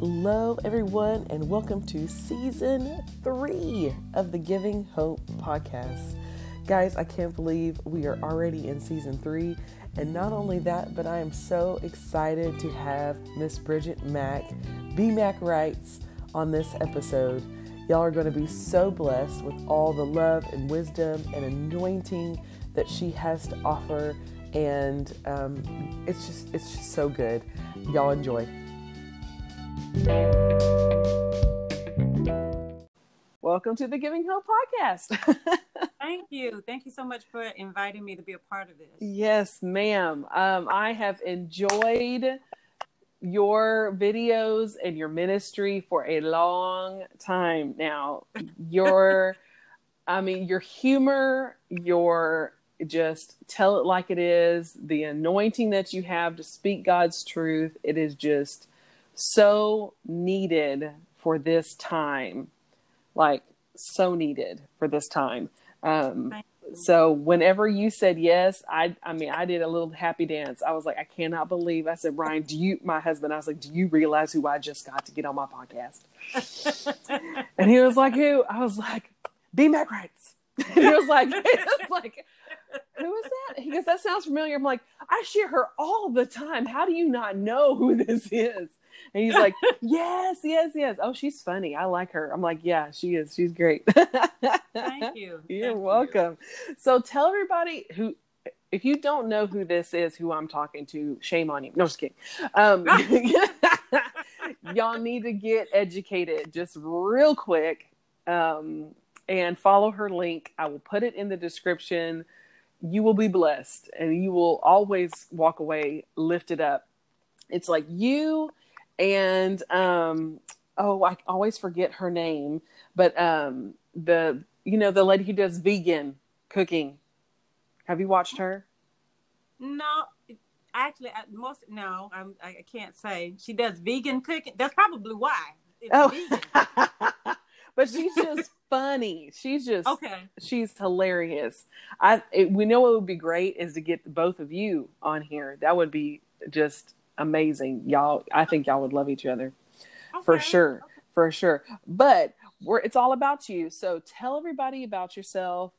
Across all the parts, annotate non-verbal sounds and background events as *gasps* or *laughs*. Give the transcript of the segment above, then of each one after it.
Hello, everyone, and welcome to season three of the Giving Hope podcast. Guys, I can't believe we are already in season three. And not only that, but I am so excited to have Miss Bridgett Mack, B Mack Writes, on this episode. Y'all are going to be so blessed with all the love and wisdom and anointing that she has to offer. And um, it's just it's just so good. Y'all enjoy. Welcome to the Giving Hope podcast. *laughs* Thank you. Thank you so much for inviting me to be a part of this. yes, ma'am. Um, I have enjoyed your videos and your ministry for a long time now. Your, I mean, your humor, your just tell it like it is, the anointing that you have to speak God's truth, it is just so needed for this time. Like, so needed for this time. Um, so whenever you said yes, I I mean I did a little happy dance. I was like, I cannot believe. I said, Brian, do you my husband? I was like, do you realize who I just got to get on my podcast? *laughs* and he was like, who? I was like, B Mack Writes. *laughs* And he was like, he was like, who is that? He goes, that sounds familiar. I'm like, I share her all the time. How do you not know who this is? And he's like, yes, yes, yes. Oh, she's funny. I like her. I'm like, yeah, she is. She's great. Thank you. *laughs* You're Thank welcome. So tell everybody who, if you don't know who this is, who I'm talking to, shame on you. No, just kidding. Um, *laughs* y'all need to get educated just real quick um, and follow her link. I will put it in the description. You will be blessed and you will always walk away lifted up. It's like you and um, oh, I always forget her name, but um, the you know the lady who does vegan cooking. Have you watched her? No, actually, I, most no, I'm, I can't say she does vegan cooking. That's probably why. It's Oh, vegan. *laughs* but she's just funny. She's just Okay. she's hilarious. I it, we know what would be great is to get both of you on here. That would be just amazing, y'all. I think y'all would love each other for Okay. sure, for sure. But we're it's all about you. So tell everybody about yourself,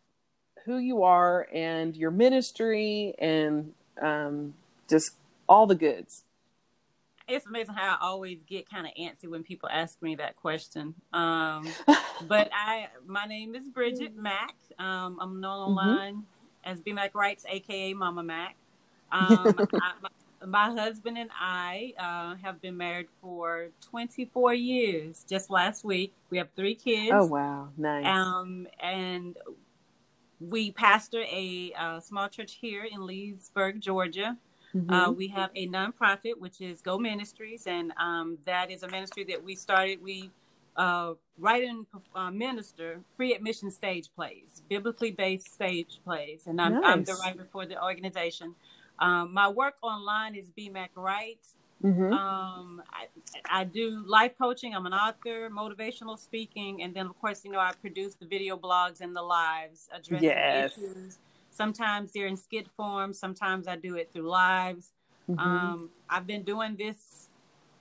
who you are, and your ministry, and um, just all the goods. It's amazing how I always get kind of antsy when people ask me that question. Um, but *laughs* I, my name is Bridgett Mack. Um, I'm known Mm-hmm. online as B Mack Writes, aka Momma Mack. Um, *laughs* I, my, my husband and I uh, have been married for 24 years. Just last week, we have three kids. Oh wow, nice. Um, and we pastor a uh, small church here in Leesburg, Georgia. Mhm. Uh, we have a nonprofit, which is Go Ministries, and um, that is a ministry that we started. We uh, write and uh, minister free admission stage plays, biblically based stage plays, and I'm, I'm the Nice. writer for the organization. Um, my work online is BMack Writes. Mhm. Um, I, I do life coaching. I'm an author, motivational speaking, and then of course, you know, I produce the video blogs and the lives addressing Yes. issues. Sometimes they're in skit form. Sometimes I do it through lives. Mhm. Um, I've been doing this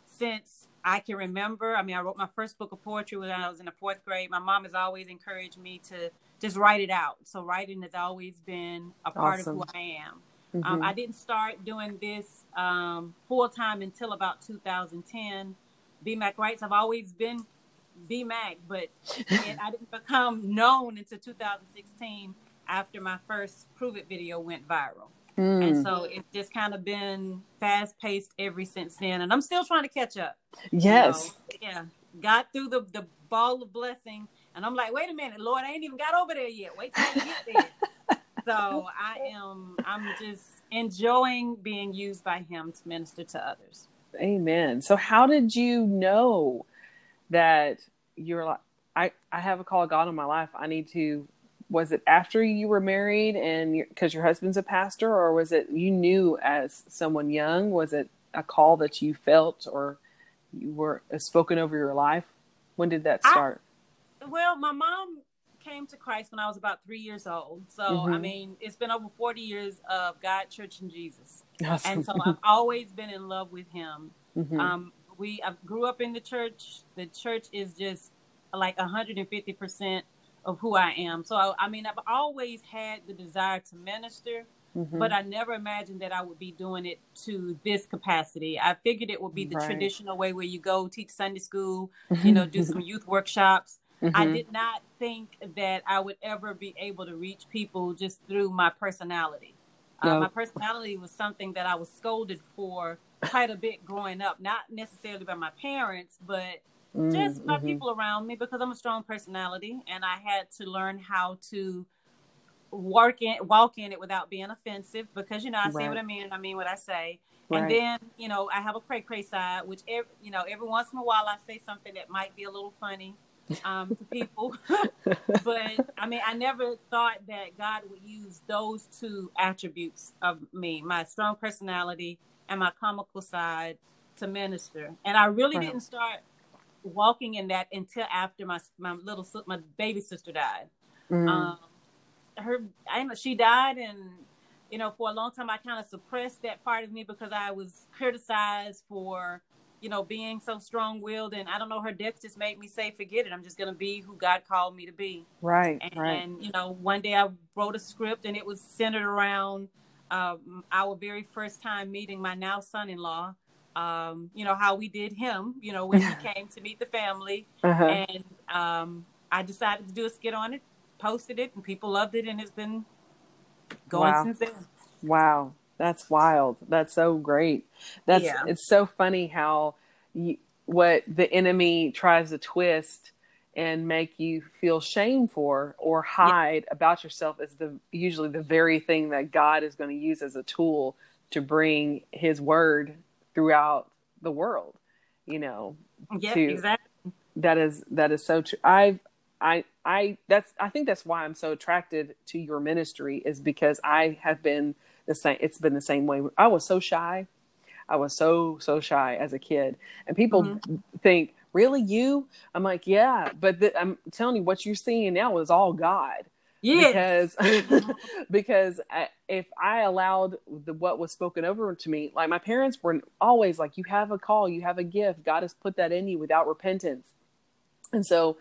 since I can remember. I mean, I wrote my first book of poetry when I was in the fourth grade. My mom has always encouraged me to just write it out. So writing has always been a part Awesome. of who I am. Um, Mhm. I didn't start doing this um, full time until about 2010. BMack Writes, I've always been BMack, but I didn't become known until 2016 after my first Prove It video went viral. Mm. And so it's just kind of been fast paced ever since then. And I'm still trying to catch up. you yes. know. Yeah. Got through the, the ball of blessing. And I'm like, wait a minute, Lord, I ain't even got over there yet. Wait till I get there. *laughs* so *laughs* I am, I'm just enjoying being used by Him to minister to others. Amen. So how did you know that you're like I I have a call of God on my life. I need to was it after you were married and because your husband's a pastor or was it you knew as someone young was it a call that you felt or you were uh, spoken over your life when did that I- start Well, my mom came to Christ when I was about three years old. So, I Mhm. mean, it's been over 40 years of God, church, and Jesus. Awesome. And so I've always been in love with Him. Mhm. Um, We I grew up in the church. The church is just like 150 percent of who I am. So I, I mean, I've always had the desire to minister, mm-hmm. but I never imagined that I would be doing it to this capacity. I figured it would be the right. traditional way where you go teach Sunday school, you know, do *laughs* some youth workshops. Mm-hmm. I did not think that I would ever be able to reach people just through my personality. Uh, no. Uh, my personality was something that I was scolded for quite a bit growing up, not necessarily by my parents, but mm, just by mm-hmm. people around me because I'm a strong personality and I had to learn how to work in walk in it without being offensive because you know I right. say what I mean and I mean what I say. Right. And then, you know, I have a cray cray side, which every, you know, every once in a while I say something that might be a little funny um, to people. *laughs* but I mean, I never thought that God would use those two attributes of me, my strong personality and my comical side, to minister. And I really right. didn't start walking in that until after my my little my baby sister died. Mm. Um, her, I know she died, and you know, for a long time I kind of suppressed that part of me because I was criticized for you know, being so strong willed. And I don't know, her death just made me say, forget it. I'm just going to be who God called me to be. Right. And, right. and, you know, one day I wrote a script and it was centered around um, our very first time meeting my now son in law. Um, you know, how we did him, you know, when he *laughs* came to meet the family. Uh-huh. And um, I decided to do a skit on it, posted it, and people loved it. And it's been going wow. since then. Wow. That's wild. That's so great. That's yeah. it's so funny how you, what the enemy tries to twist and make you feel shame for or hide yeah. about yourself is the usually the very thing that God is going to use as a tool to bring his word throughout the world, you know. Yeah, to, exactly. That is that is so true. I've I I that's I think that's why I'm so attracted to your ministry is because I have been the same. It's been the same way. I was so shy. I was so so shy as a kid, and people mm-hmm. think, "Really, you?" I'm like, "Yeah," but the, I'm telling you, what you're seeing now is all God. Yes. Because *laughs* *laughs* because I, if I allowed the what was spoken over to me, like my parents were always like, "You have a call, you have a gift. God has put that in you without repentance." And so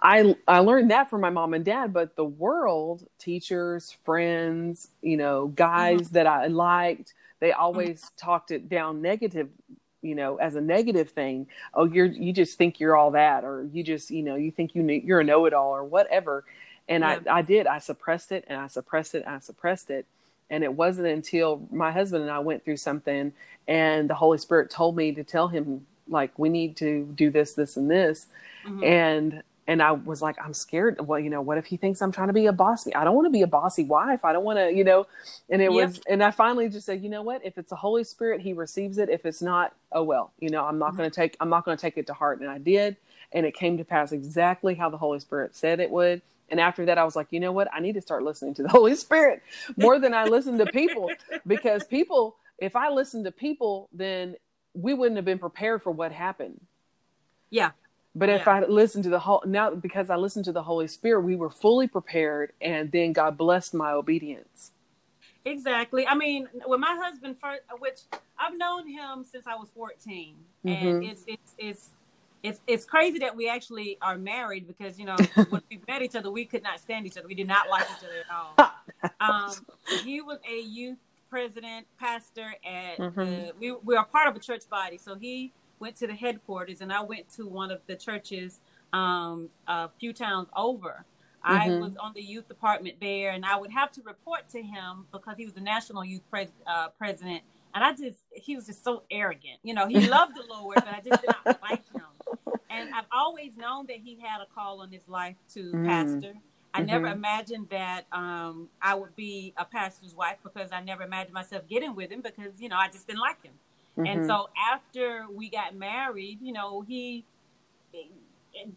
I I learned that from my mom and dad, but the world, teachers, friends, you know, guys mm-hmm. that I liked, they always mm-hmm. talked it down negative, you know, as a negative thing. Oh, you're you just think you're all that or you just, you know, you think you you're a know-it-all or whatever. And yeah. I I did. I suppressed it and I suppressed it and I suppressed it. And it wasn't until my husband and I went through something and the Holy Spirit told me to tell him like we need to do this this and this mm-hmm. and and I was like, I'm scared. Well, you know, what if he thinks I'm trying to be a bossy? I don't want to be a bossy wife. I don't want to, you know. And it yep. was, and I finally just said, you know what? If it's the Holy Spirit, He receives it. If it's not, oh well. You know, I'm not mm-hmm. going to take. I'm not going to take it to heart. And I did, and it came to pass exactly how the Holy Spirit said it would. And after that, I was like, you know what? I need to start listening to the *laughs* Holy Spirit more than I listen to people, *laughs* because people. If I listen to people, then we wouldn't have been prepared for what happened. Yeah. But yeah. if I listened to the whole now because I listened to the Holy Spirit, we were fully prepared, and then God blessed my obedience. Exactly. I mean, when my husband first, which I've known him since I was 14, mm-hmm. and it's it's it's it's it's crazy that we actually are married because you know *laughs* when we met each other, we could not stand each other. We did not like each other at all. *laughs* um, he was a youth president, pastor at mm-hmm. the, we we are part of a church body, so he went to the headquarters, and I went to one of the churches um, a few towns over. Mm-hmm. I was on the youth department there, and I would have to report to him because he was the national youth pres- uh, president. And I just, he was just so arrogant. You know, he *laughs* loved the Lord, but I just did not like him. And I've always known that he had a call on his life to mm-hmm. pastor. I mm-hmm. never imagined that um, I would be a pastor's wife because I never imagined myself getting with him because, you know, I just didn't like him. Mm-hmm. And so after we got married, you know, he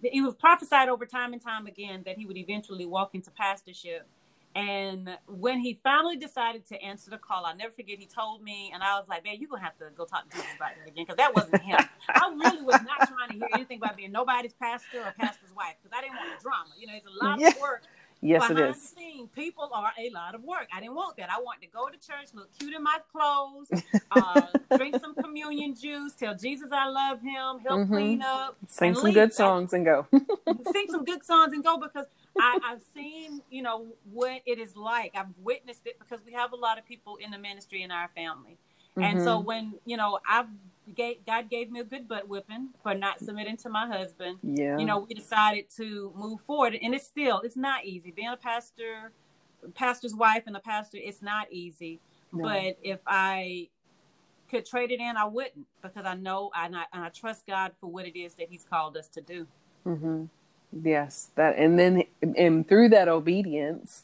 it was prophesied over time and time again that he would eventually walk into pastorship. And when he finally decided to answer the call, I'll never forget, he told me, and I was like, man, you're going to have to go talk to Jesus about that again, because that wasn't him. *laughs* I really was not trying to hear anything about being nobody's pastor or pastor's wife, because I didn't want the drama. You know, it's a lot yeah. of work Yes, Behind it is. The scene, people are a lot of work. I didn't want that. I wanted to go to church, look cute in my clothes, uh, *laughs* drink some communion juice, tell Jesus I love him, help Mhm. clean up, Sing some leave. good songs and go. *laughs* sing some good songs and go because I, I've seen, you know, what it is like. I've witnessed it because we have a lot of people in the ministry in our family. And so Mhm. when, you know, I've gave, God gave me a good butt whipping for not submitting to my husband. yeah, You know, we decided to move forward and it's still, it's not easy. Being a pastor, pastor's wife and a pastor, it's not easy. No. But if I could trade it in, I wouldn't because I know and I, and I trust God for what it is that he's called us to do. Mm-hmm. Yes, that and then and through that obedience,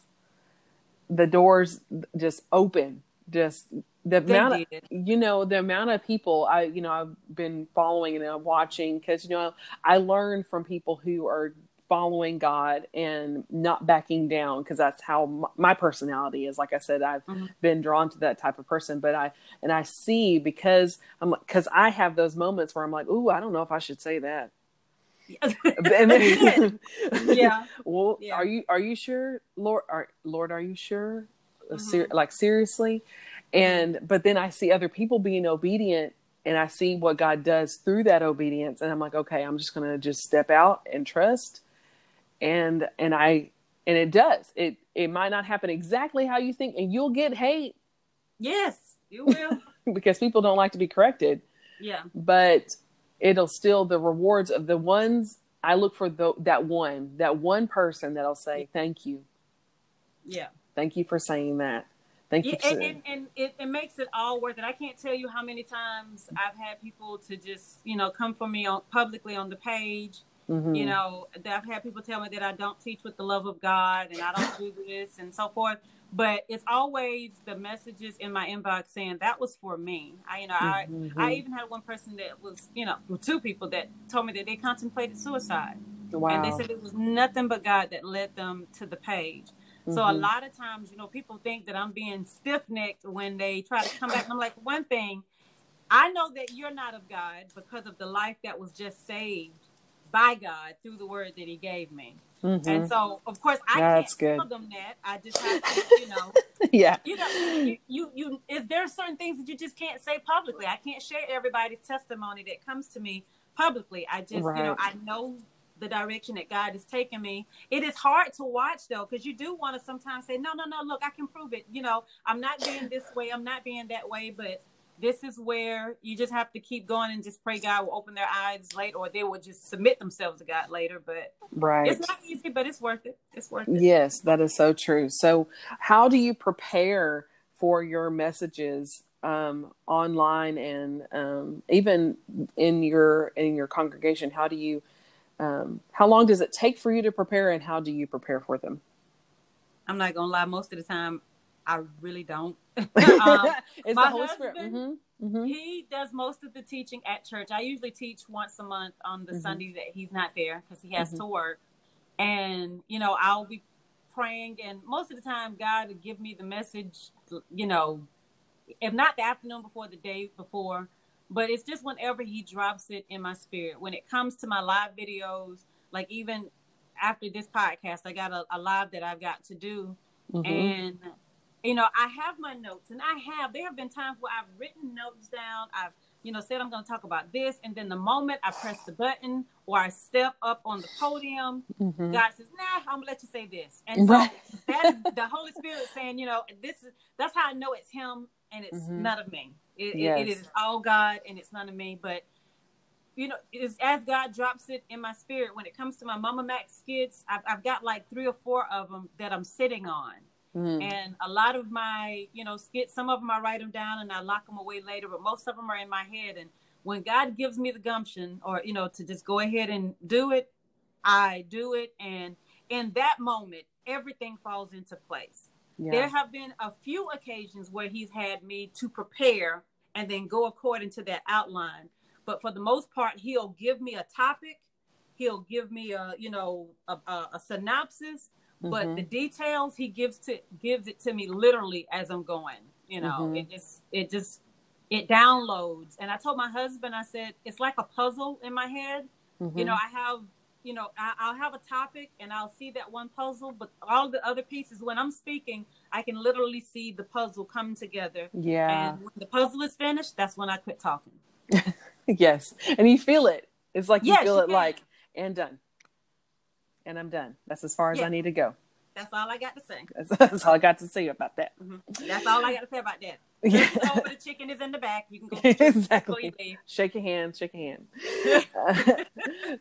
the doors just open. Just the amount of you know the amount of people I you know I've been following and I'm watching because you know I learn from people who are following God and not backing down because that's how my, my personality is. Like I said, I've Mhm. been drawn to that type of person, but I and I see because I'm because I have those moments where I'm like, ooh, I don't know if I should say that. *laughs* Then, *laughs* yeah. *laughs* well, Yeah. are you are you sure, Lord? Are Lord, are you sure? Mhm. Ser- like seriously, and but then I see other people being obedient, and I see what God does through that obedience, and I'm like, okay, I'm just gonna just step out and trust, and and I and it does. It it might not happen exactly how you think, and you'll get hate Yes, you will. *laughs* because people don't like to be corrected. yeah. but it'll still the rewards of the ones I look for the, that one that one person that'll say thank you Yeah. Thank you for saying that thank you for and, and, and it, it makes it all worth it. I can't tell you how many times I've had people to just, you know, come for me on publicly on the page. Mhm. You know, that I've had people tell me that I don't teach with the love of God and I don't do this and so forth. But it's always the messages in my inbox saying that was for me. I, you know, I, Mhm. I even had one person that was, you know, two people that told me that they contemplated suicide. wow And they said it was nothing but God that led them to the page. So a Mhm. lot of times, you know, people think that I'm being stiff necked when they try to come back. I'm like, one thing, I know that you're not of God because of the life that was just saved by God through the word that He gave me. Mhm. And so, of course, I That's can't tell them that. I just have to, *laughs* you know, yeah you know, you, you, you, is there certain things that you just can't say publicly? I can't share everybody's testimony that comes to me publicly. I just, you know, I know the direction that God is taking me. It is hard to watch though, because you do want to sometimes say, no, no, no, look, I can prove it. You know, I'm not being this way, I'm not being that way, but this is where you just have to keep going and just pray God will open their eyes later, or they will just submit themselves to God later. But right it's not easy, but it's worth it. It's worth it. yes that is so true so how do you prepare for your messages um, online and um, even in your in your congregation how do you um, how long does it take for you to prepare and how do you prepare for them I'm not gonna lie, most of the time I really don't. *laughs* *laughs* um, it's my the Holy Spirit. husband- hmm hmm he does most of the teaching at church. I usually teach once a month on the Mhm. Sunday that he's not there because he has Mhm. to work. And, you know, I'll be praying, and most of the time, God will give me the message, you know, if not the afternoon before, the day before. But it's just whenever he drops it in my spirit. When it comes to my live videos, like even after this podcast, I got a, a live that I've got to do hmm and you know i have my notes and i have there have been times where i've written notes down i've you know said i'm going to talk about this and then the moment i press the button or i step up on the podium hmm god says nah i'm going to let you say this and so Right. that is *laughs* the holy spirit saying you know this is that's how i know it's him and it's Mhm. none of me it, it- it is all god and it's none of me but you know, it's as God drops it in my spirit. When it comes to my Momma Mack's skits, I've, I've got like three or four of them that I'm sitting on. Hmm and a lot of my you know skits some of them i write them down and i lock them away later but most of them are in my head. And when god gives me the gumption or you know to just go ahead and do it i do it. And in that moment everything falls into place. Yeah. there have been a few occasions where he's had me to prepare and then go according to that outline but for the most part he'll give me a topic he'll give me a you know a, a, a synopsis but Mhm. the details he gives to gives it to me literally as I'm going. You know, Mhm. it just it just it downloads. And I told my husband, I said it's like a puzzle in my head. Mhm. You know, I have you know I, I'll have a topic and I'll see that one puzzle, but all the other pieces when I'm speaking, I can literally see the puzzle come together. yeah. And when the puzzle is finished, that's when I quit talking. *laughs* yes, and you feel it. It's like you Yes, feel you it can. like and done, and I'm done. That's as far as Yeah. I need to go. That's all I got to say. That's, *laughs* that's all I got to say about that. Mhm. That's all I got to say about that. *laughs* Yeah. Over the chicken is in the back. You can go *laughs* exactly. you. Shake your hand. Shake your hand. Uh,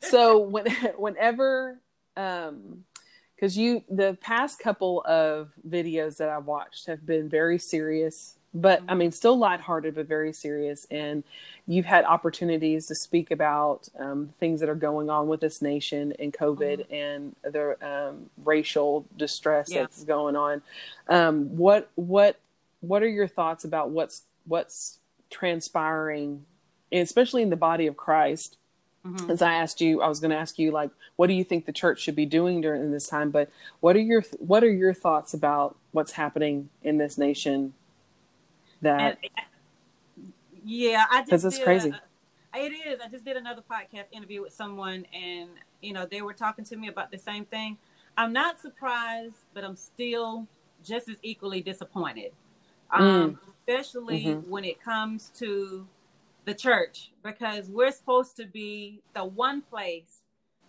so when, whenever, um, because you the past couple of videos that I've watched have been very serious, but I mean still lighthearted, but very serious. And you've had opportunities to speak about um, things that are going on with this nation and COVID and the um, racial distress Yeah. that's going on. Um, what what what are your thoughts about what's what's transpiring, especially in the body of Christ? Mhm. As I asked you, I was going to ask you like, what do you think the church should be doing during this time? But what are your what are your thoughts about what's happening in this nation? That And, yeah, I just 'Cause it's did crazy. A, it is. I just did another podcast interview with someone, and you know they were talking to me about the same thing. I'm not surprised, but I'm still just as equally disappointed, um, especially Mhm. when it comes to the church, because we're supposed to be the one place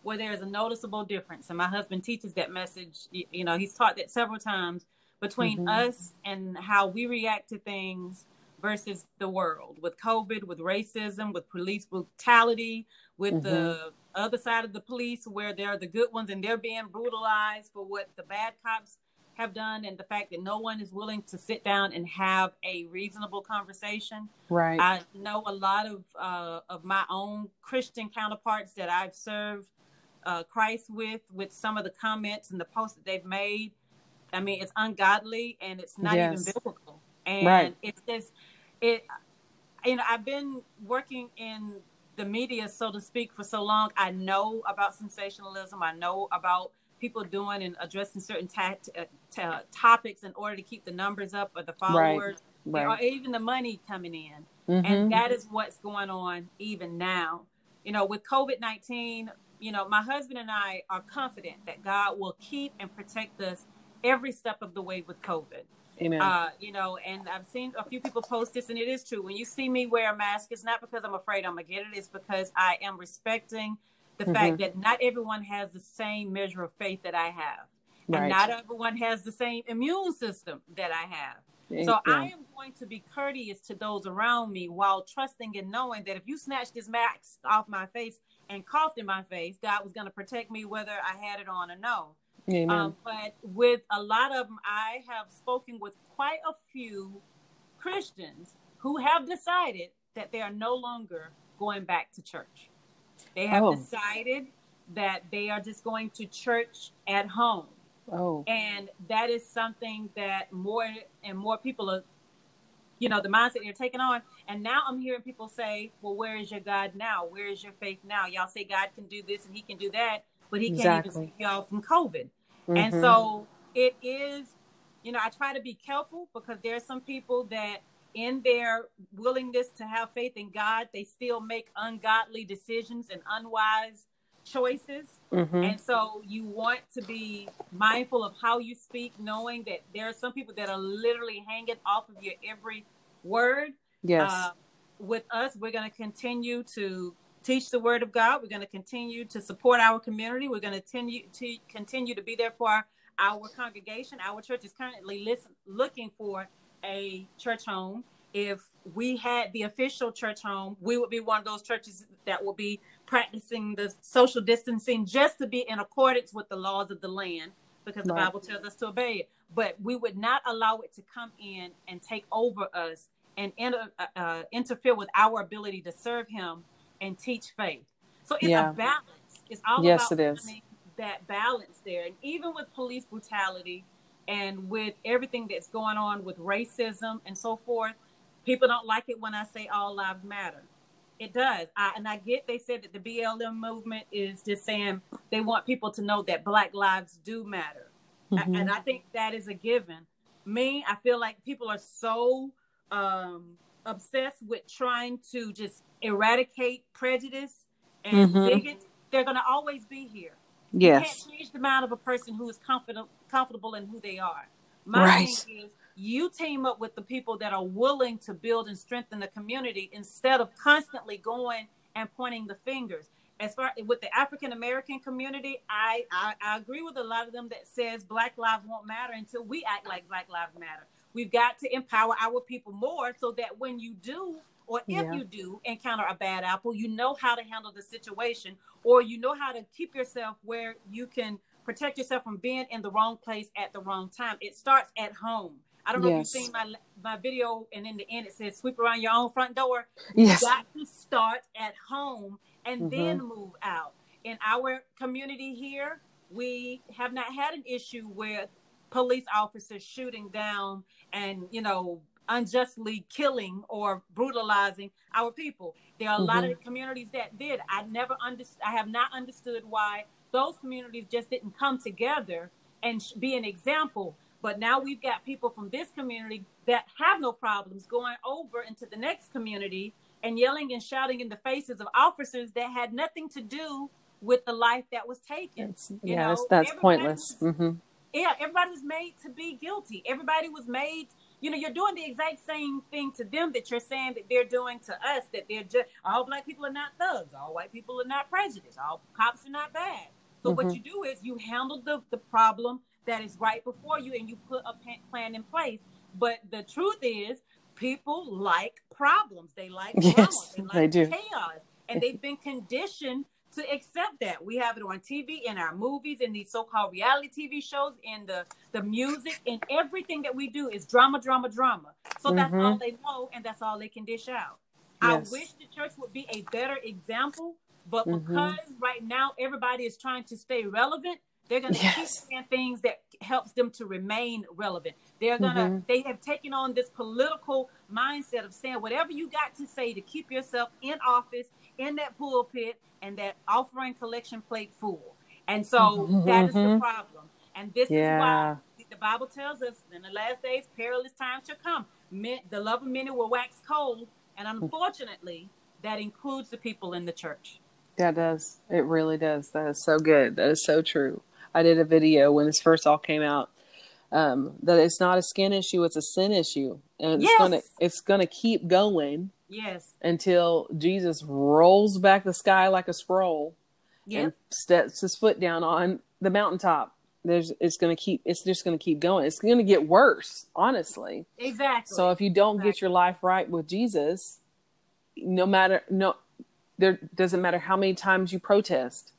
where there is a noticeable difference. And my husband teaches that message. You know, he's taught that several times between Mhm. us and how we react to things versus the world with COVID, with racism, with police brutality, with the other side of the police where they're the good ones and they're being brutalized for what the bad cops have done and the fact that no one is willing to sit down and have a reasonable conversation. right? I know a lot of uh, of my own Christian counterparts that I've served uh, Christ with, with some of the comments and the posts that they've made. I mean, it's ungodly and it's not Yes. even biblical. And Right. it's just it. You know, I've been working in the media, so to speak, for so long. I know about sensationalism. I know about people doing and addressing certain tact, uh, ta topics in order to keep the numbers up or the followers right. or even the money coming in. Mhm. And that is what's going on even now. You know, with COVID 19, you know, my husband and I are confident that God will keep and protect us every step of the way with COVID. Amen. Uh, you know, and I've seen a few people post this, and it is true. When you see me wear a mask, it's not because I'm afraid I'm gonna get it, it's because I am respecting the Mhm. fact that not everyone has the same measure of faith that I have. And not everyone has the same immune system that I have. Yeah. So I am going to be courteous to those around me while trusting and knowing that if you snatched this mask off my face and coughed in my face, God was going to protect me whether I had it on or no. Um, but with a lot of them, I have spoken with quite a few Christians who have decided that they are no longer going back to church. They have Oh. decided that they are just going to church at home. oh, And that is something that more and more people are, you know, the mindset they're taking on. And now I'm hearing people say, well, where is your God now? Where is your faith now? Y'all say God can do this and he can do that, but he can't Exactly. even save y'all from COVID. And Mhm. so it is, you know, I try to be careful because there are some people that in their willingness to have faith in God, they still make ungodly decisions and unwise choices. Mhm. And so you want to be mindful of how you speak, knowing that there are some people that are literally hanging off of your every word. yes, Uh, with us, we're going to continue to teach the word of God. We're going to continue to support our community. We're going to continue to continue to be there for our, our congregation. Our church is currently listen, looking for a church home. If we had the official church home, we would be one of those churches that will be practicing the social distancing just to be in accordance with the laws of the land because the Right. Bible tells us to obey it. But we would not allow it to come in and take over us and inter, uh, uh, interfere with our ability to serve Him and teach faith. So it's Yeah. a balance. It's all Yes, about it is. that balance there. And even with police brutality and with everything that's going on with racism and so forth, people don't like it when I say all lives matter. It does. I, and I get they said that the BLM movement is just saying they want people to know that black lives do matter. A- Mhm. And I think that is a given. Me, I feel like people are so um, obsessed with trying to just eradicate prejudice and Mhm. bigots. They're going to always be here. You yes, can't change the mind of a person who is confident, comfortable in who they are. My Right. thing is, you team up with the people that are willing to build and strengthen the community instead of constantly going and pointing the fingers as far with the African American community, I, I, I agree with a lot of them that says Black lives won't matter until we act like Black lives matter. We've got to empower our people more so that when you do or if yeah. you do encounter a bad apple, you know how to handle the situation or you know how to keep yourself where you can protect yourself from being in the wrong place at the wrong time. It starts at home. I don't know yes. if you've seen my my video, and in the end it says sweep around your own front door. Yes. You got to start at home and mm-hmm. then move out. In our community here, we have not had an issue with police officers shooting down and you know unjustly killing or brutalizing our people. There are a mm-hmm. lot of communities that did. I never understood. I have not understood why those communities just didn't come together and be an example. But now we've got people from this community that have no problems going over into the next community and yelling and shouting in the faces of officers that had nothing to do with the life that was taken. Yes, know? that's, that's pointless. Mm-hmm. Yeah, everybody was made to be guilty. Everybody was made. You know, you're doing the exact same thing to them that you're saying that they're doing to us. That they're just all black people are not thugs. All white people are not prejudiced. All cops are not bad. So mm-hmm. what you do is you handle the the problem that is right before you, and you put a plan in place. But the truth is, people like problems. They like *laughs* yes, drama. They like they do. chaos. And they've been conditioned to accept that. We have it on TV, in our movies, in these so-called reality TV shows, in the the music, and everything that we do is drama, drama, drama. So mm-hmm. that's all they know, and that's all they can dish out. Yes. I wish the church would be a better example, but mm-hmm. because right now everybody is trying to stay relevant, they're going to yes. keep saying things that helps them to remain relevant. They're going to, mm-hmm. they have taken on this political mindset of saying whatever you got to say to keep yourself in office, in that pulpit, and that offering collection plate full. And so mm-hmm. that is the problem. And this yeah. is why the Bible tells us in the last days, perilous times shall come. Men, the love of many will wax cold. And unfortunately, that includes the people in the church. That does. It really does. That is so good. That is so true. I did a video when this first all came out um, that it's not a skin issue; it's a sin issue, and it's gonna it's gonna keep going. Yes. Until Jesus rolls back the sky like a scroll, yep. and steps his foot down on the mountaintop. There's it's gonna keep it's just gonna keep going. It's gonna get worse, honestly. Exactly. So if you don't exactly. get your life right with Jesus, no matter no there doesn't matter how many times you protest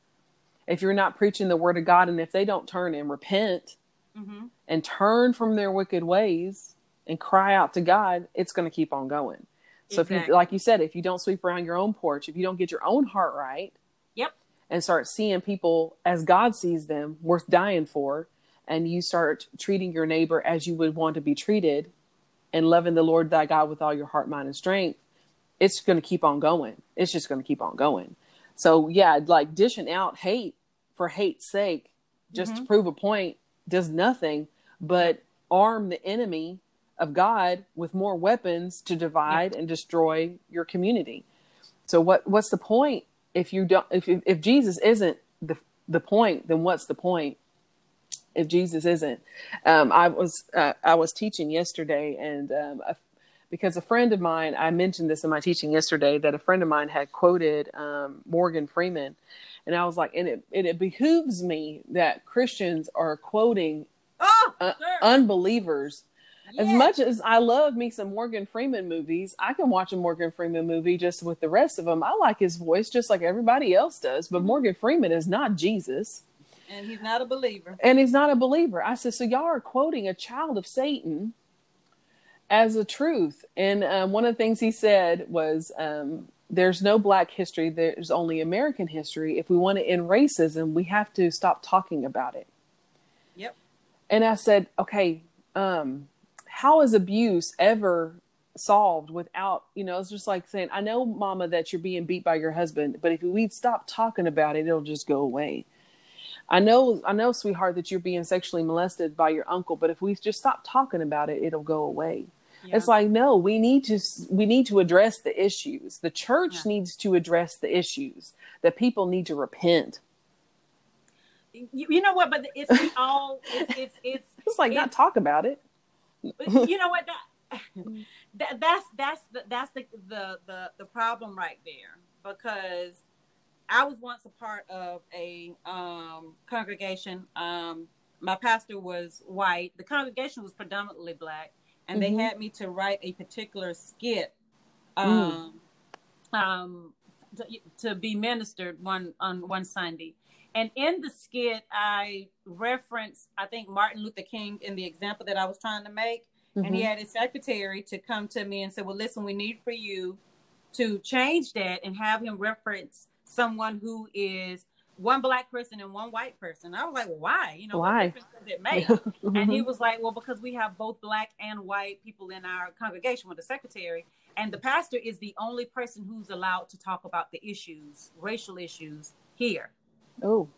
if you're not preaching the word of God and if they don't turn and repent mm-hmm. and turn from their wicked ways and cry out to God, it's going to keep on going. So exactly. if you, like you said, if you don't sweep around your own porch, if you don't get your own heart right, yep, and start seeing people as God sees them, worth dying for, and you start treating your neighbor as you would want to be treated, and loving the Lord thy God with all your heart, mind, and strength, it's going to keep on going. It's just going to keep on going. So yeah, like dishing out hate for hate's sake, just mm-hmm. to prove a point, does nothing but arm the enemy of God with more weapons to divide and destroy your community. So what what's the point if you don't if if Jesus isn't the the point, then what's the point? If Jesus isn't, um, I was uh, I was teaching yesterday, and um, a because a friend of mine, I mentioned this in my teaching yesterday, that a friend of mine had quoted um, Morgan Freeman. And I was like, and it, and it behooves me that Christians are quoting oh, uh, unbelievers. Yes. As much as I love me some Morgan Freeman movies, I can watch a Morgan Freeman movie just with the rest of them. I like his voice just like everybody else does, but mm-hmm. Morgan Freeman is not Jesus. And he's not a believer. And he's not a believer. I said, so y'all are quoting a child of Satan as a truth. And um, one of the things he said was, um, "There's no Black history. There's only American history. If we want to end racism, we have to stop talking about it." Yep. And I said, "Okay, um, how is abuse ever solved without you know it's just like saying i know mama that you're being beat by your husband but if we'd stop talking about it it'll just go away i know i know sweetheart that you're being sexually molested by your uncle but if we just stop talking about it it'll go away yeah. It's like no, we need to we need to address the issues. The church yeah. needs to address the issues. That people need to repent. You, you know what? But it's all it's it's it's, it's like it's, not talk about it. But you know what? That, *sighs* that, that's that's the, that's the, the the the problem right there because I was once a part of a um, congregation. Um, my pastor was white. The congregation was predominantly black, and mm-hmm. they had me to write a particular skit mm. um, mm. um, to, to, be ministered one on one Sunday. And in the skit, I referenced, I think, Martin Luther King in the example that I was trying to make. Mm-hmm. And he mm-hmm. had his secretary to come to me and say, Well, listen, we need for you to change that and have him reference someone who is one black person and one white person. I was like, well, why? You know, why? what difference does it make? mm-hmm. *laughs* And he was like, well, because we have both black and white people in our congregation with the secretary, and the pastor is the only person who's allowed to talk about the issues, racial issues here. Oh,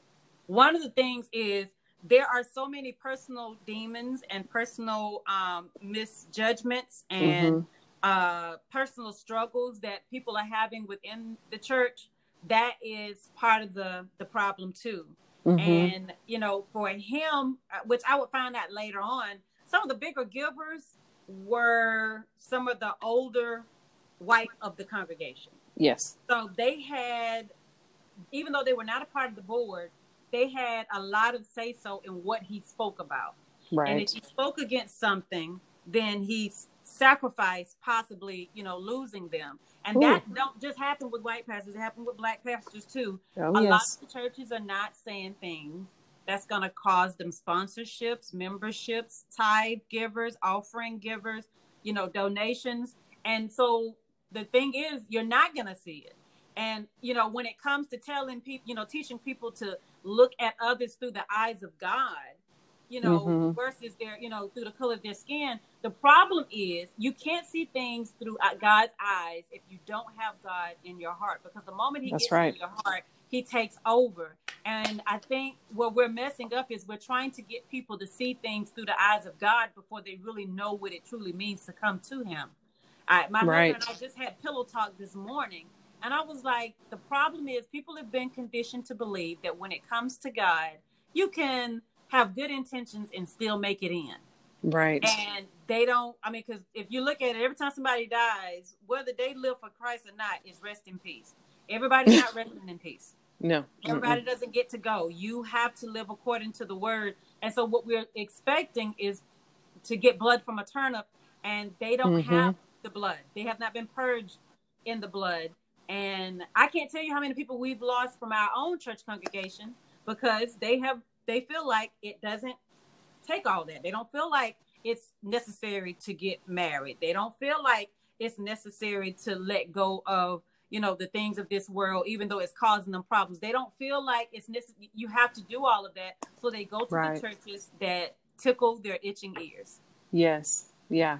one of the things is there are so many personal demons and personal um, misjudgments and mm-hmm. uh, personal struggles that people are having within the church. That is part of the the problem too. Mm-hmm. And you know, for him, uh, which I would find out later on, some of the bigger givers were some of the older white of the congregation. Yes. So they had, even though they were not a part of the board, they had a lot of say so in what he spoke about. Right. And if he spoke against something, then he sacrificed possibly, you know, losing them. And Ooh. that don't just happen with white pastors; it happened with black pastors too. Oh, a yes. lot of churches are not saying things that's going to cause them sponsorships, memberships, tithe givers, offering givers, you know, donations. And so the thing is, you're not going to see it. And, you know, when it comes to telling people, you know, teaching people to look at others through the eyes of God, you know, mm-hmm. versus their, you know, through the color of their skin, the problem is you can't see things through uh, God's eyes if you don't have God in your heart. Because the moment He That's gets right. in your heart, He takes over. And I think what we're messing up is we're trying to get people to see things through the eyes of God before they really know what it truly means to come to Him. I, my right. husband and I just had pillow talk this morning, and I was like, the problem is people have been conditioned to believe that when it comes to God, you can have good intentions and still make it in. Right. And they don't, I mean, because if you look at it, every time somebody dies, whether they live for Christ or not, is rest in peace. Everybody's not *laughs* resting in peace. No. Everybody Mm-mm. doesn't get to go. You have to live according to the word. And so what we're expecting is to get blood from a turnip, and they don't mm-hmm. have the blood. They have not been purged in the blood. And I can't tell you how many people we've lost from our own church congregation because they have they feel like it doesn't take all that. They don't feel like it's necessary to get married. They don't feel like it's necessary to let go of you know the things of this world even though it's causing them problems they don't feel like it's necessary you have to do all of that so they go to right. the churches that tickle their itching ears yes yeah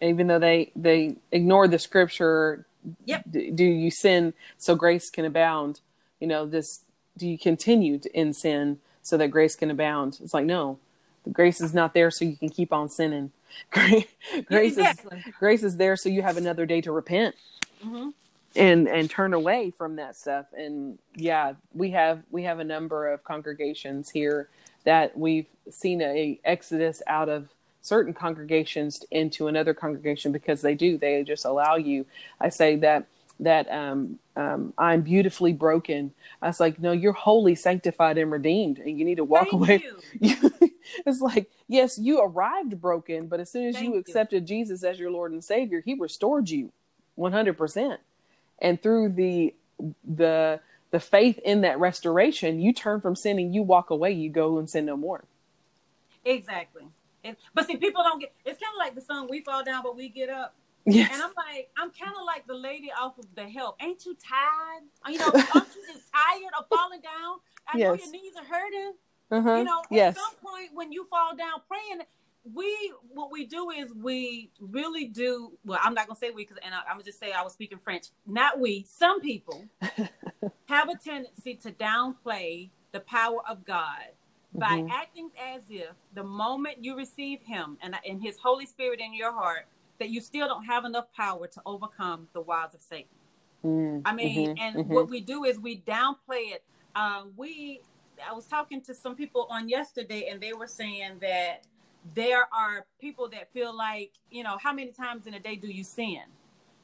even though they they ignore the scripture yep. do, do you sin so grace can abound you know this do you continue to, in sin so that grace can abound it's like no the grace is not there so you can keep on sinning *laughs* grace, exactly. is grace is there so you have another day to repent mm-hmm. and and turn away from that stuff and yeah we have we have a number of congregations here that we've seen a exodus out of certain congregations into another congregation because they do. They just allow you. I say that that um, um, i'm beautifully broken. I was like no you're wholly sanctified and redeemed and you need to walk Thank away. *laughs* it's like yes you arrived broken but as soon as Thank you. accepted you. jesus as your lord and savior he restored you 100% and through the the the faith in that restoration you turn from sinning you walk away you go and sin no more. Exactly and, but see, people don't get. It's kind of like the song "We Fall Down, but We Get Up." Yes. And I'm like, I'm kind of like the lady off of the help. Ain't you tired? Uh, you know, *laughs* aren't you just tired of falling down? I yes. know your knees are hurting. Uh-huh. You know, at yes. some point when you fall down praying, we what we do is we really do. Well, I'm not gonna say we because, and I, I'm gonna just say I was speaking French. Not we. Some people *laughs* have a tendency to downplay the power of God by mm-hmm. acting as if the moment you receive him and, and his holy spirit in your heart that you still don't have enough power to overcome the wiles of satan mm-hmm. i mean mm-hmm. and mm-hmm. what we do is we downplay it um, we i was talking to some people on yesterday and they were saying that there are people that feel like, you know, how many times in a day do you sin?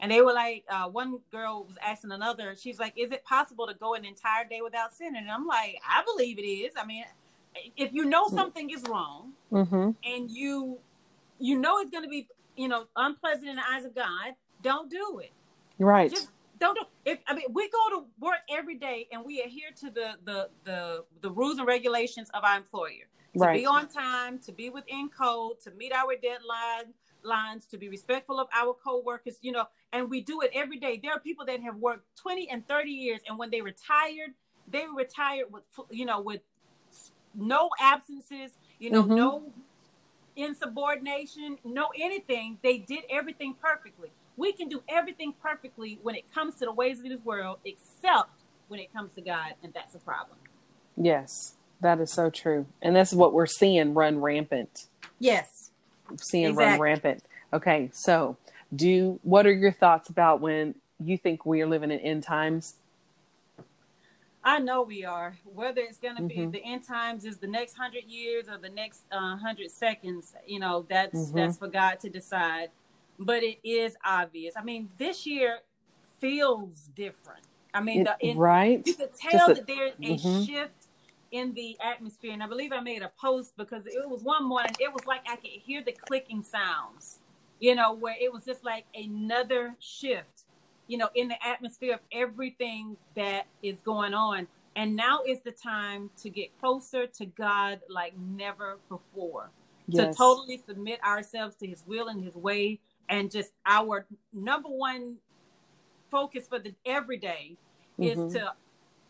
And they were like, uh, one girl was asking another, she's like, is it possible to go an entire day without sinning? And I'm like, I believe it is. I mean, if you know something is wrong Mm-hmm. and you you know it's going to be you know unpleasant in the eyes of God, don't do it. Right. Just don't do. If I mean, we go to work every day and we adhere to the the the the rules and regulations of our employer to Right. be on time, to be within code, to meet our deadline lines, to be respectful of our coworkers. You know, and we do it every day. There are people that have worked twenty and thirty years, and when they retired, they retired with you know with no absences. You know, Mhm. no insubordination, no anything. They did everything perfectly. We can do everything perfectly when it comes to the ways of this world, except when it comes to God, and that's a problem. Yes, that is so true. And that's what we're seeing run rampant. Yes. Seeing run rampant. Okay, so do what are your thoughts about when you think we are living in end times? I know we are. Whether it's going to be Mhm. the end times is the next hundred years or the next uh, hundred seconds, you know, that's Mhm. that's for God to decide. But it is obvious. I mean, this year feels different. I mean, the, in, right? you could tell a- that there's a Mhm. shift in the atmosphere. And I believe I made a post because it was one morning, it was like I could hear the clicking sounds, you know, where it was just like another shift, you know, in the atmosphere of everything that is going on. And now is the time to get closer to God like never before to totally submit ourselves to his will and his way and just our number one focus for the everyday Mhm. is to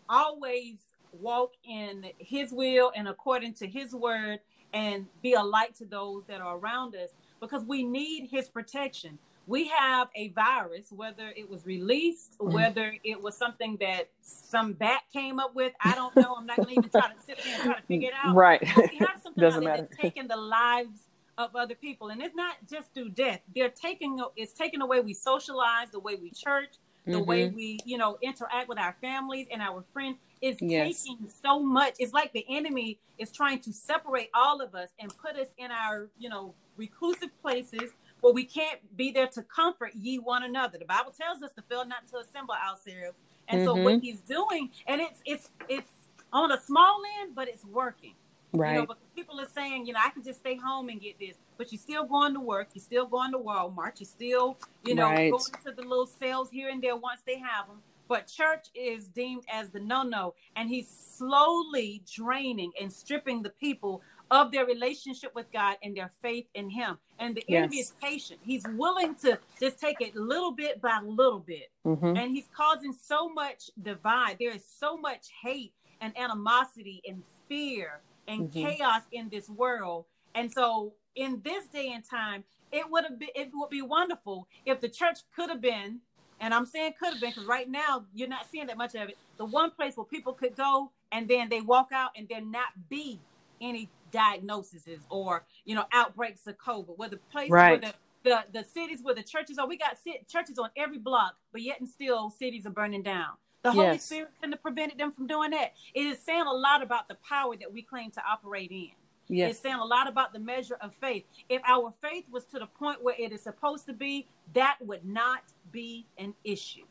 always walk in his will and according to his word and be a light to those that are around us because we need his protection we have a virus whether it was released Mm. whether it was something that some bat came up with i don't know i'm not going to even try to sit there and try to figure it out Right. but we have *laughs* something Doesn't matter. that's taking the lives of other people, and it's not just through death. They're taking it's taking the way we socialize, the way we church, the way Mhm. we you know interact with our families and our friends. It's Yes. taking so much. It's like the enemy is trying to separate all of us and put us in our you know reclusive places where we can't be there to comfort ye one another. The Bible tells us to fail not to assemble ourselves. And so Mhm. what he's doing, and it's it's it's on a small end, but it's working. Right. You know, people are saying, you know, I can just stay home and get this, but you're still going to work, you're still going to Walmart, you're still, you know, Right. going to the little sales here and there once they have them. But church is deemed as the no-no, and he's slowly draining and stripping the people of their relationship with God and their faith in Him. And the enemy is patient; he's willing to just take it little bit by little bit Mhm. and he's causing so much divide. There is so much hate and animosity and fear and Mhm. chaos in this world. And so, in this day and time, it would have been it would be wonderful if the church could have been, and I'm saying could have been because right now you're not seeing that much of it. The one place where people could go and then they walk out and there not be any diagnoses or you know outbreaks of COVID. Where the place Right. where the the, the cities where the churches are, we got ci- churches on every block, but yet and still cities are burning down. The Holy Yes. Spirit couldn't have prevented them from doing that. It is saying a lot about the power that we claim to operate in. Yes. It's saying a lot about the measure of faith. If our faith was to the point where it is supposed to be, that would not be an issue.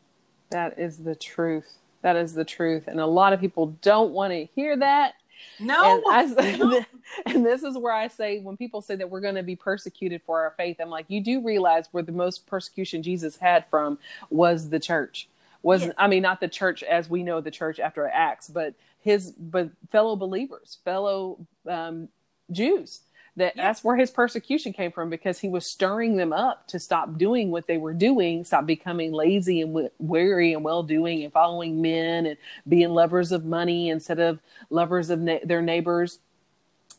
That is the truth. That is the truth. And a lot of people don't want to hear that. No, and, I, *laughs* no. and this is where I say when people say that we're going to be persecuted for our faith, I'm like, you do realize where the most persecution Jesus had from was the church. Was Yes. I mean not the church as we know the church after Acts, but his but fellow believers, fellow um, Jews. That Yeah. that's where his persecution came from because he was stirring them up to stop doing what they were doing, stop becoming lazy and weary and well doing and following men and being lovers of money instead of lovers of na- their neighbors.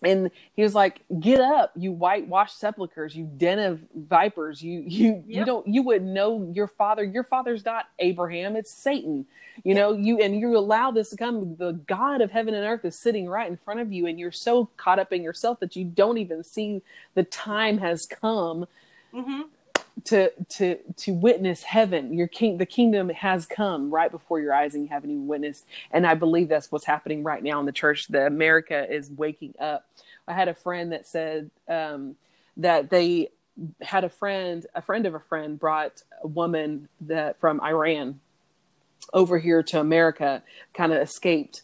And he was like, "Get up, you whitewashed sepulchres, you den of vipers. You you you don't you wouldn't know your father. Your father's not Abraham; it's Satan. You know you and you allow this to come. The God of heaven and earth is sitting right in front of you, and you're so caught up in yourself that you don't even see the time has come hmm to to to witness heaven. Your king the kingdom has come right before your eyes and you haven't even witnessed. And i believe that's what's happening right now in the church. The america is waking up. I had a friend that said um, that they had a friend, a friend of a friend, brought a woman that from Iran over here to America, kind of escaped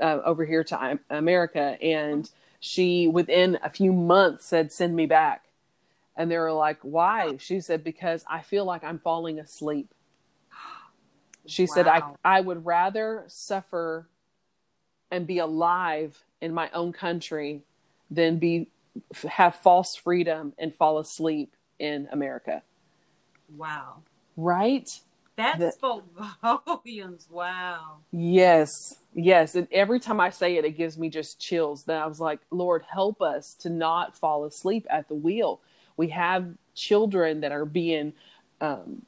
uh, over here to America, and she within a few months said, "Send me back." And they were like, "Why?" She said, "Because I feel like I'm falling asleep." *gasps* She wow. said, "I I would rather suffer and be alive in my own country than be have false freedom and fall asleep in America." Wow. Right? That the, spoke *laughs* volumes. Wow. Yes. Yes. And every time I say it, it gives me just chills. Then I was like, Lord, help us to not fall asleep at the wheel. We have children that are being um,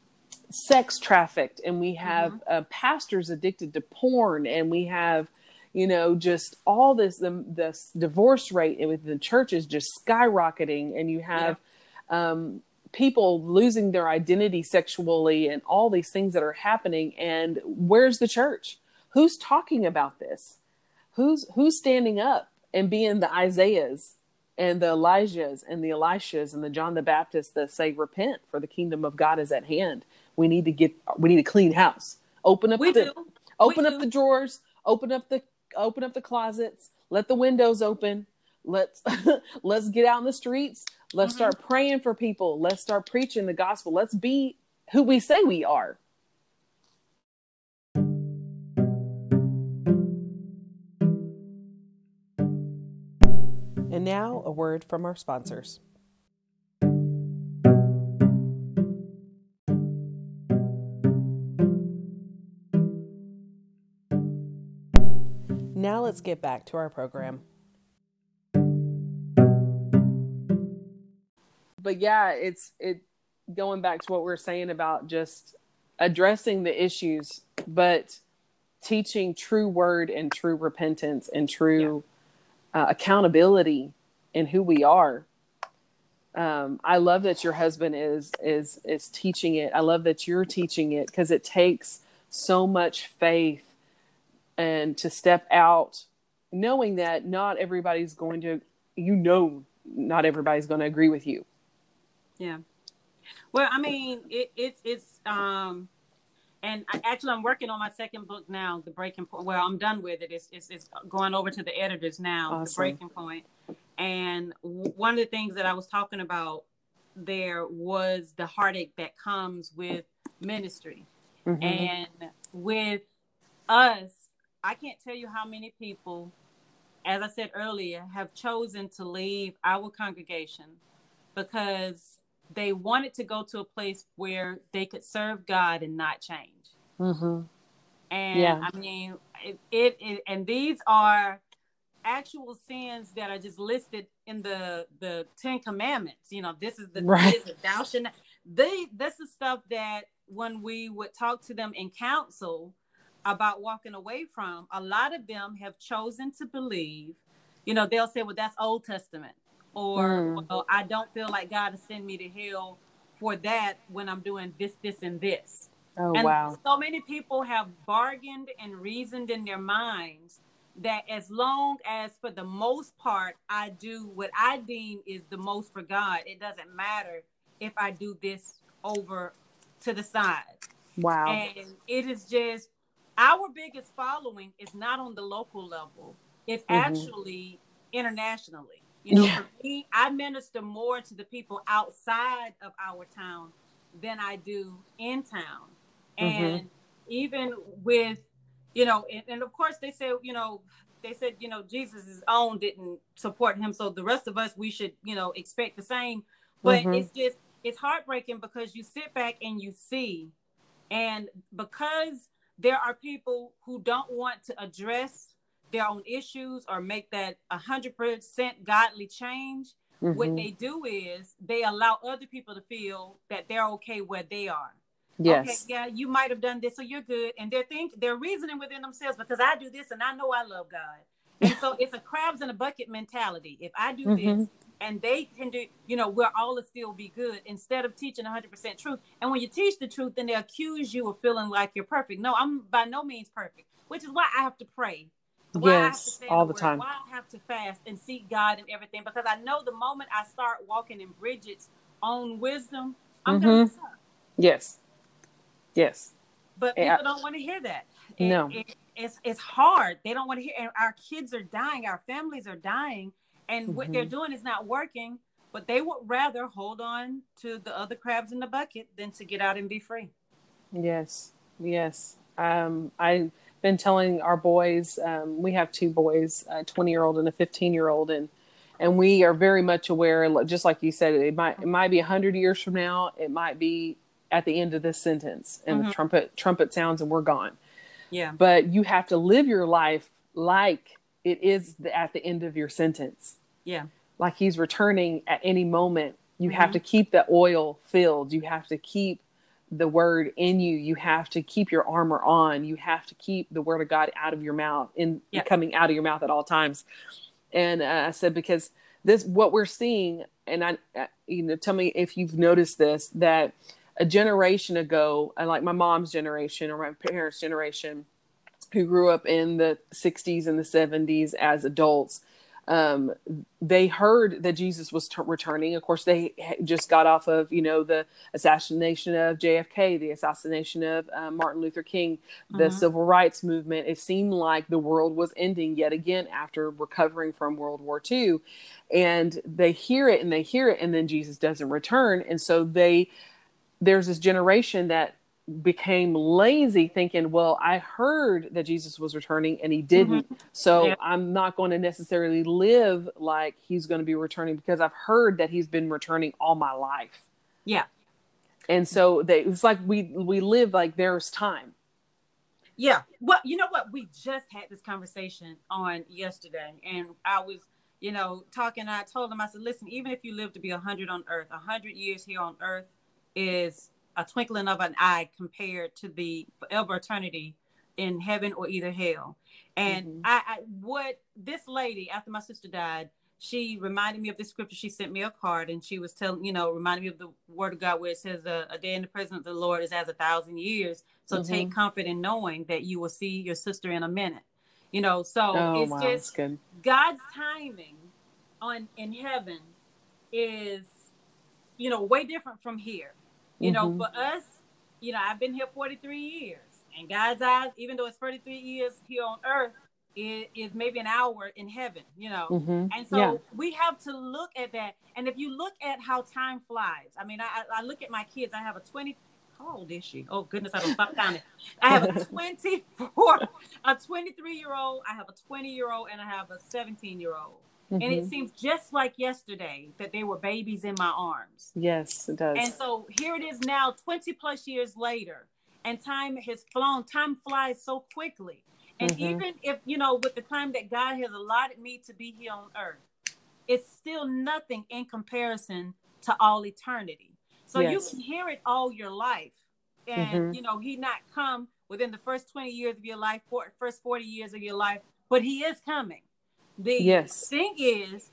sex trafficked, and we have mm-hmm. uh, pastors addicted to porn, and we have you know just all this the this divorce rate within the church is just skyrocketing and you have yeah. um, people losing their identity sexually and all these things that are happening and where's the church who's talking about this who's who's standing up and being the isaiahs and the elijahs and the elishas and the john the baptist that say repent for the kingdom of god is at hand we need to get we need a clean house open up we the do. open we up do. the drawers open up the open up the closets let the windows open let's *laughs* let's get out in the streets Let's mm-hmm. start praying for people. Let's start preaching the gospel. Let's be who we say we are. And now, a word from our sponsors. Now, let's get back to our program. but yeah, it's it going back to what we are saying about just addressing the issues, but teaching true word and true repentance and true yeah. Uh, accountability in who we are. Um, I love that your husband is is is teaching it. I love that you're teaching it because it takes so much faith and to step out, knowing that not everybody's going to, you know, not everybody's going to agree with you. Yeah. Well, I mean, it, it's it's um, and I, actually, I'm working on my second book now, The Breaking Point. Well, I'm done with it. It's it's, it's going over to the editors now, awesome. The Breaking Point. And one of the things that I was talking about there was the heartache that comes with ministry, mm-hmm. and with us, I can't tell you how many people, as I said earlier, have chosen to leave our congregation because they wanted to go to a place where they could serve God and not change. Mm-hmm. And yeah. I mean, it, it, it, and these are actual sins that are just listed in the the Ten Commandments. You know, this is the right. this is thou shalt not. They this is stuff that when we would talk to them in council about walking away from, a lot of them have chosen to believe. You know, they'll say, "Well, that's Old Testament." Or mm. well, I don't feel like God is sending me to hell for that when I'm doing this, this, and this. Oh and wow! So many people have bargained and reasoned in their minds that as long as, for the most part, I do what I deem is the most for God, it doesn't matter if I do this over to the side. Wow! And it is just our biggest following is not on the local level; it's mm-hmm. actually internationally. You know, yeah. for me, I minister more to the people outside of our town than I do in town. Mm-hmm. And mm-hmm. even with, you know, and, and, of course they say, you know, they said, you know, Jesus' own didn't support him. So the rest of us, we should, you know, expect the same. But mm-hmm. it's just, it's heartbreaking because you sit back and you see, and because there are people who don't want to address their own issues or make that a hundred percent godly change, mm-hmm. what they do is they allow other people to feel that they're okay where they are. Yes. Okay, yeah, you might have done this, so you're good. And they're think they're reasoning within themselves because I do this and I know I love God. And so it's a crabs in a bucket mentality. If I do mm-hmm. this and they can do, you know, we're all still be good instead of teaching 100% truth. And when you teach the truth, then they accuse you of feeling like you're perfect. No, I'm by no means perfect, which is why I have to pray Why I have to Yes, all the the time. Why I have to fast and seek God and everything? Because I know the moment I start walking in Bridgett's own wisdom, I'm gonna Mhm. mess up. Yes. Yes. But people don't want to hear that. It- No. it- it's it's hard. They don't want to hear. And our kids are dying. Our families are dying, and what they're Mhm. doing is not working. But they would rather hold on to the other crabs in the bucket than to get out and be free. Yes, yes. Um, I've been telling our boys. Um, we have two boys, a twenty-year-old and a fifteen-year-old, and and we are very much aware. Just like you said, it might it might be a hundred years from now. It might be at the end of this sentence, and the Mhm. trumpet trumpet sounds, and we're gone. Yeah. But you have to live your life like it is the, at the end of your sentence. Yeah. like he's returning at any moment. You have Mhm. to keep the oil filled. You have to keep the word in you. You have to keep your armor on. You have to keep the word of God out of your mouth in Yeah. coming out of your mouth at all times. And uh, I said because this what we're seeing, and I, uh, you know, tell me if you've noticed this that a generation ago, uh, like my mom's generation or my parents' generation, who grew up in the 60s and the 70s as adults um, they heard that Jesus was t- returning. Of course, they just got off of you know the assassination of JFK, the assassination of uh, Martin Luther King, the Mhm. civil rights movement. It seemed like the world was ending yet again after recovering from World War II, and they hear it and they hear it, and then Jesus doesn't return, and so they there's this generation that became lazy thinking well i heard that jesus was returning and he didn't mm-hmm. so Yeah. i'm not going to necessarily live like he's going to be returning because i've heard that he's been returning all my life Yeah. and so they it's like we we live like there's time Yeah. Well, you know what? We just had this conversation on yesterday, and I was, you know, talking. I told him, I said, listen, even if you live to be 100 on earth, 100 years here on earth is a twinkling of an eye compared to the forever eternity in heaven or either hell. And Mhm. I, I, what this lady, after my sister died, she reminded me of this scripture. She sent me a card and she was telling, you know, reminded me of the word of God where it says, uh, a day in the presence of the Lord is as a thousand years. So Mhm. take comfort in knowing that you will see your sister in a minute. You know, so oh it's wow just God's timing on in heaven is, you know, way different from here. You know, Mhm. for us, you know, I've been here 43 years, and God's eyes, even though it's 33 years here on earth, it is maybe an hour in heaven. You know, Mhm. and so yeah we have to look at that. And if you look at how time flies, I mean, I, I I look at my kids. I have a 20. How old is she? Oh goodness, I don't stop counting. I have a *laughs* 24, a 23 year old. I have a 20 year old, and I have a 17 year old. And it Mhm. seems just like yesterday that they were babies in my arms. yes it does And so here it is now, 20 plus years later, and time has flown. Time flies so quickly. And Mhm. even if, you know, with the time that God has allotted me to be here on earth, it's still nothing in comparison to all eternity. So Yes. you can hear it all your life. And, Mhm. you know, he not come within the first 20 years of your life, for, first 40 years of your life, but he is coming. The Yes. thing is,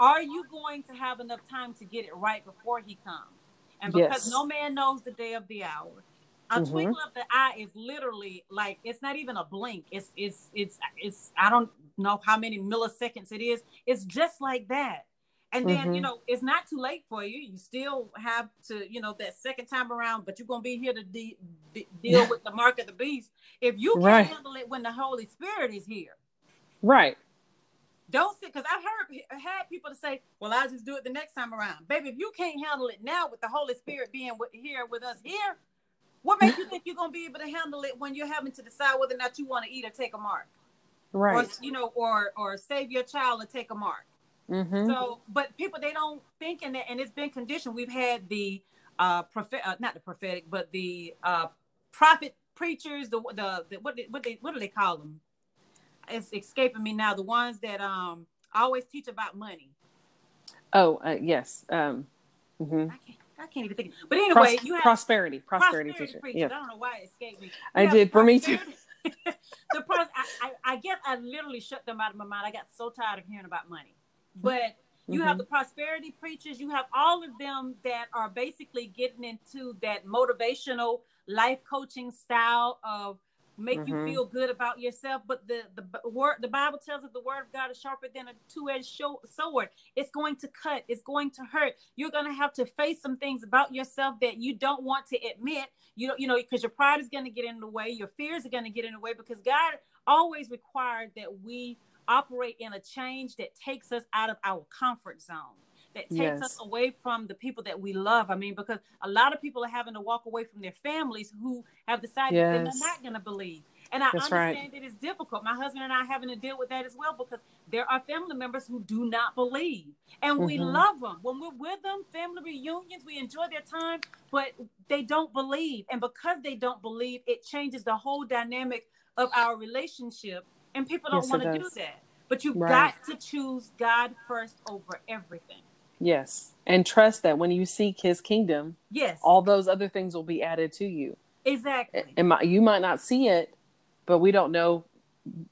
are you going to have enough time to get it right before he comes? And because Yes. no man knows the day of the hour, a Mhm. twinkle of the eye is literally like it's not even a blink. It's it's it's it's I don't know how many milliseconds it is. It's just like that. And then you Mhm. know it's not too late for you. You still have to you know that second time around, but you're gonna be here to de- de- deal with the mark of the beast. If you can't Right. handle it when the Holy Spirit is here, right don't sit because I've heard had people to say, "Well, I'll just do it the next time around." Baby, if you can't handle it now with the Holy Spirit being with, here with us here, what makes you think you're gonna be able to handle it when you're having to decide whether or not you want to eat or take a mark, right or you know, or or save your child or take a mark? Mhm. So, but people they don't think in that, and it's been conditioned. We've had the uh prophet, uh, not the prophetic, but the uh prophet preachers, the the, the what they, what they what do they call them? It's escaping me now. The ones that um always teach about money. oh uh, yes um mhm. I can't, I can't even think. But anyway, Pros- you have prosperity prosperity, prosperity teacher preachers. yeah I don't know why it escaped me. I You have did, for me too. *laughs* the pros, I, I, I guess I literally shut them out of my mind. I got so tired of hearing about money. But you have Mhm. the prosperity preachers. You have all of them that are basically getting into that motivational life coaching style of make Mhm. you feel good about yourself. But the the word, the Bible tells us the word of God is sharper than a two-edged sword. It's going to cut. It's going to hurt. You're going to have to face some things about yourself that you don't want to admit. You don't, you know, because your pride is going to get in the way. Your fears are going to get in the way because God always required that we operate in a change that takes us out of our comfort zone that takes Yes. us away from the people that we love. I mean, because a lot of people are having to walk away from their families who have decided that they're not going to believe. And I That's understand that it's difficult. My husband and I are having to deal with that as well because there are family members who do not believe. And we Mhm. love them. When we're with them, family reunions, we enjoy their time, but they don't believe. And because they don't believe, it changes the whole dynamic of our relationship. And people don't Yes, want to do that. But you've Right. got to choose God first over everything. Yes. And trust that when you seek his kingdom, Yes. all those other things will be added to you. exactly. And my, you might not see it, but we don't know.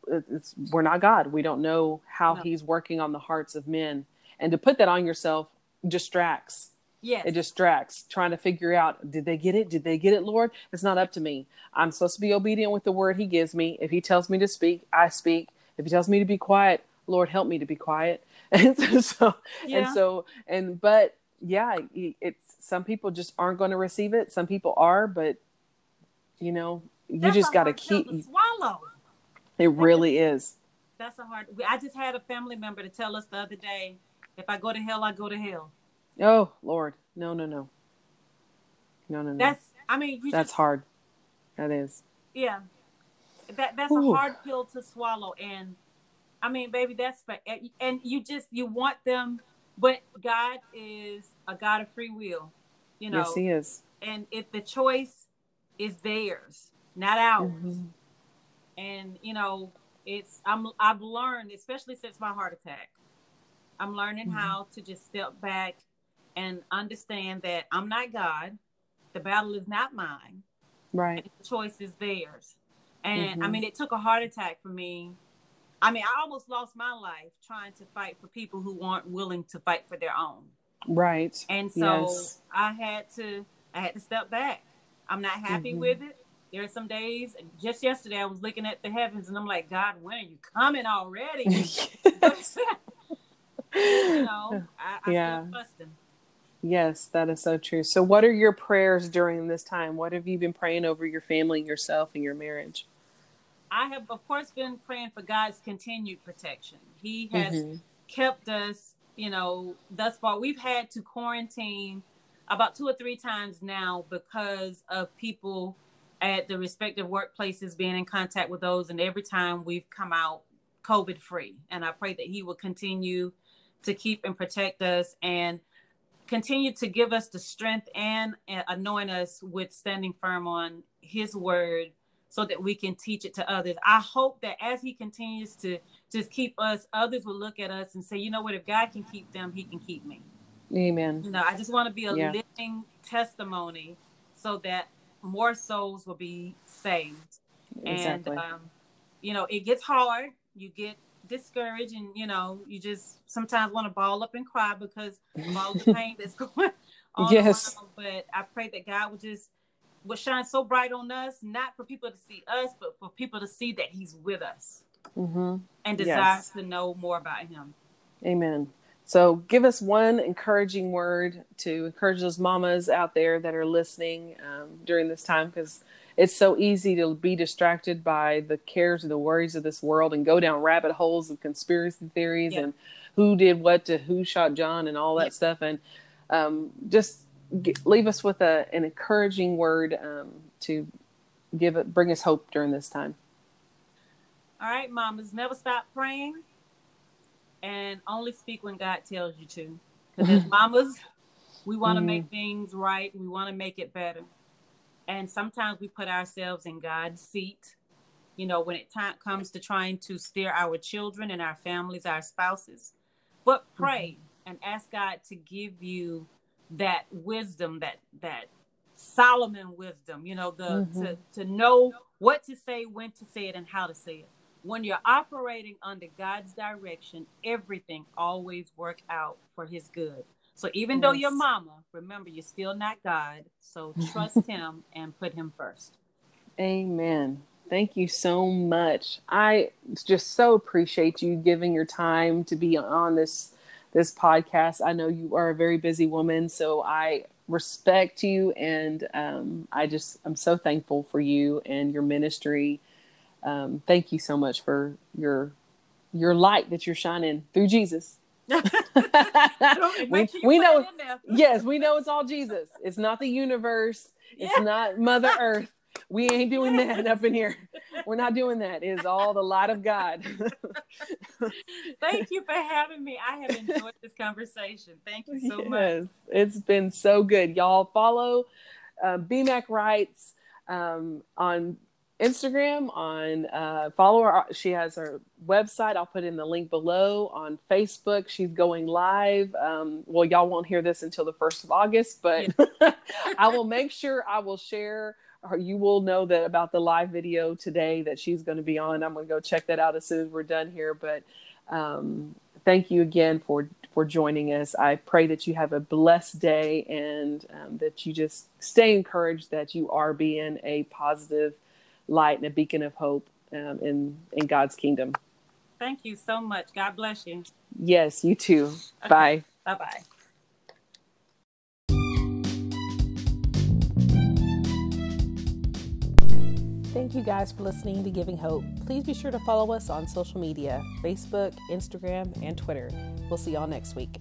It's, we're not God. We don't know how No. he's working on the hearts of men. And to put that on yourself distracts. yes. It distracts trying to figure out did they get it? Did they get it, Lord? It's not up to me. I'm supposed to be obedient with the word he gives me. If he tells me to speak, I speak. If he tells me to be quiet, Lord, help me to be quiet. And so, so yeah. and so and but yeah it's some people just aren't going to receive it some people are but you know you That's just got to keep to swallow. it really is That's a hard. I just had a family member to tell us the other day, if I go to hell, I go to hell. oh lord no no no no no no That's. I mean, you that's just, hard that is yeah. That that's Ooh. a hard pill to swallow, and I mean, baby, that's for and you just you want them, but God is a God of free will, you know, yes he is and if the choice is theirs, not ours. Mhm. and you know it's i'm i've learned especially since my heart attack i'm learning Mhm. how to just step back and understand that i'm not god the battle is not mine right the choice is theirs and i Mhm. mean it took a heart attack for me i mean i almost lost my life trying to fight for people who aren't willing to fight for their own right and so Yes. I had to I had to step back. I'm not happy Mhm. with it. There are some days just yesterday I was looking at the heavens and I'm like, God, when are you coming already? *laughs* you know, I, I Yeah. yes that is so true so what are your prayers during this time what have you been praying over your family yourself and your marriage I have of course been praying for God's continued protection. He has Mhm. kept us, you know, thus far. We've had to quarantine about two or three times now because of people at the respective workplaces being in contact with those. And every time we've come out COVID free. And I pray that He will continue to keep and protect us and continue to give us the strength and anoint us with standing firm on His word so that we can teach it to others. I hope that as he continues to just keep us, others will look at us and say, you know what, if God can keep them, he can keep me. amen You know, I just want to be a Yeah. living testimony so that more souls will be saved. exactly And, um, you know, it gets hard. You get discouraged and, you know, you just sometimes want to ball up and cry because of all the *laughs* pain that's *laughs* going on. Yes. around. But I pray that God will just will shine so bright on us, not for people to see us, but for people to see that He's with us hmm and desires Yes. to know more about Him. Amen. So give us one encouraging word to encourage those mamas out there that are listening um, during this time because it's so easy to be distracted by the cares and the worries of this world and go down rabbit holes of conspiracy theories Yeah. and who did what to who shot John and all that Yeah. stuff. And um, just get, leave us with a, an encouraging word um, to give it, bring us hope during this time. All right, mamas, never stop praying and only speak when God tells you to. Because as *laughs* mamas, we want to Mhm. make things right, we want to make it better. And sometimes we put ourselves in God's seat. You know, when it time comes to trying to steer our children and our families, our spouses. But pray and ask God to give you that wisdom, that that Solomon wisdom, you know, the to, Mhm. to know what to say, when to say it, and how to say it. When you're operating under God's direction, everything always work out for his good. So even though you're mama, remember you're still not God. So *laughs* trust him and put him first. Amen. Thank you so much. I just so appreciate you giving your time to be on this this podcast. I know you are a very busy woman, so I respect you and um, I just I'm so thankful for you and your ministry. Um, thank you so much for your your light that you're shining through Jesus. *laughs* *laughs* we, we know *laughs* yes we know it's all jesus it's not the universe it's yeah. not mother earth we ain't doing that up in here. We're not doing that. It is all the light of God. *laughs* Thank you for having me. I have enjoyed this conversation. Thank you so yes, much. It's been so good. Y'all follow uh, BMack Writes um, on Instagram, on uh, follow her. She has her website. I'll put in the link below. On Facebook, she's going live. Um, well, y'all won't hear this until the 1st of August, but yeah. *laughs* I will make sure I will share you will know that about the live video today that she's going to be on. I'm going to go check that out as soon as we're done here. But um, thank you again for for joining us. I pray that you have a blessed day and um, that you just stay encouraged that you are being a positive light and a beacon of hope um, in in God's kingdom. Thank you so much. God bless you. Yes, you too. Okay. Bye. *laughs* Bye bye. Thank you guys for listening to Giving Hope. Please be sure to follow us on social media Facebook, Instagram, and Twitter. We'll see y'all next week.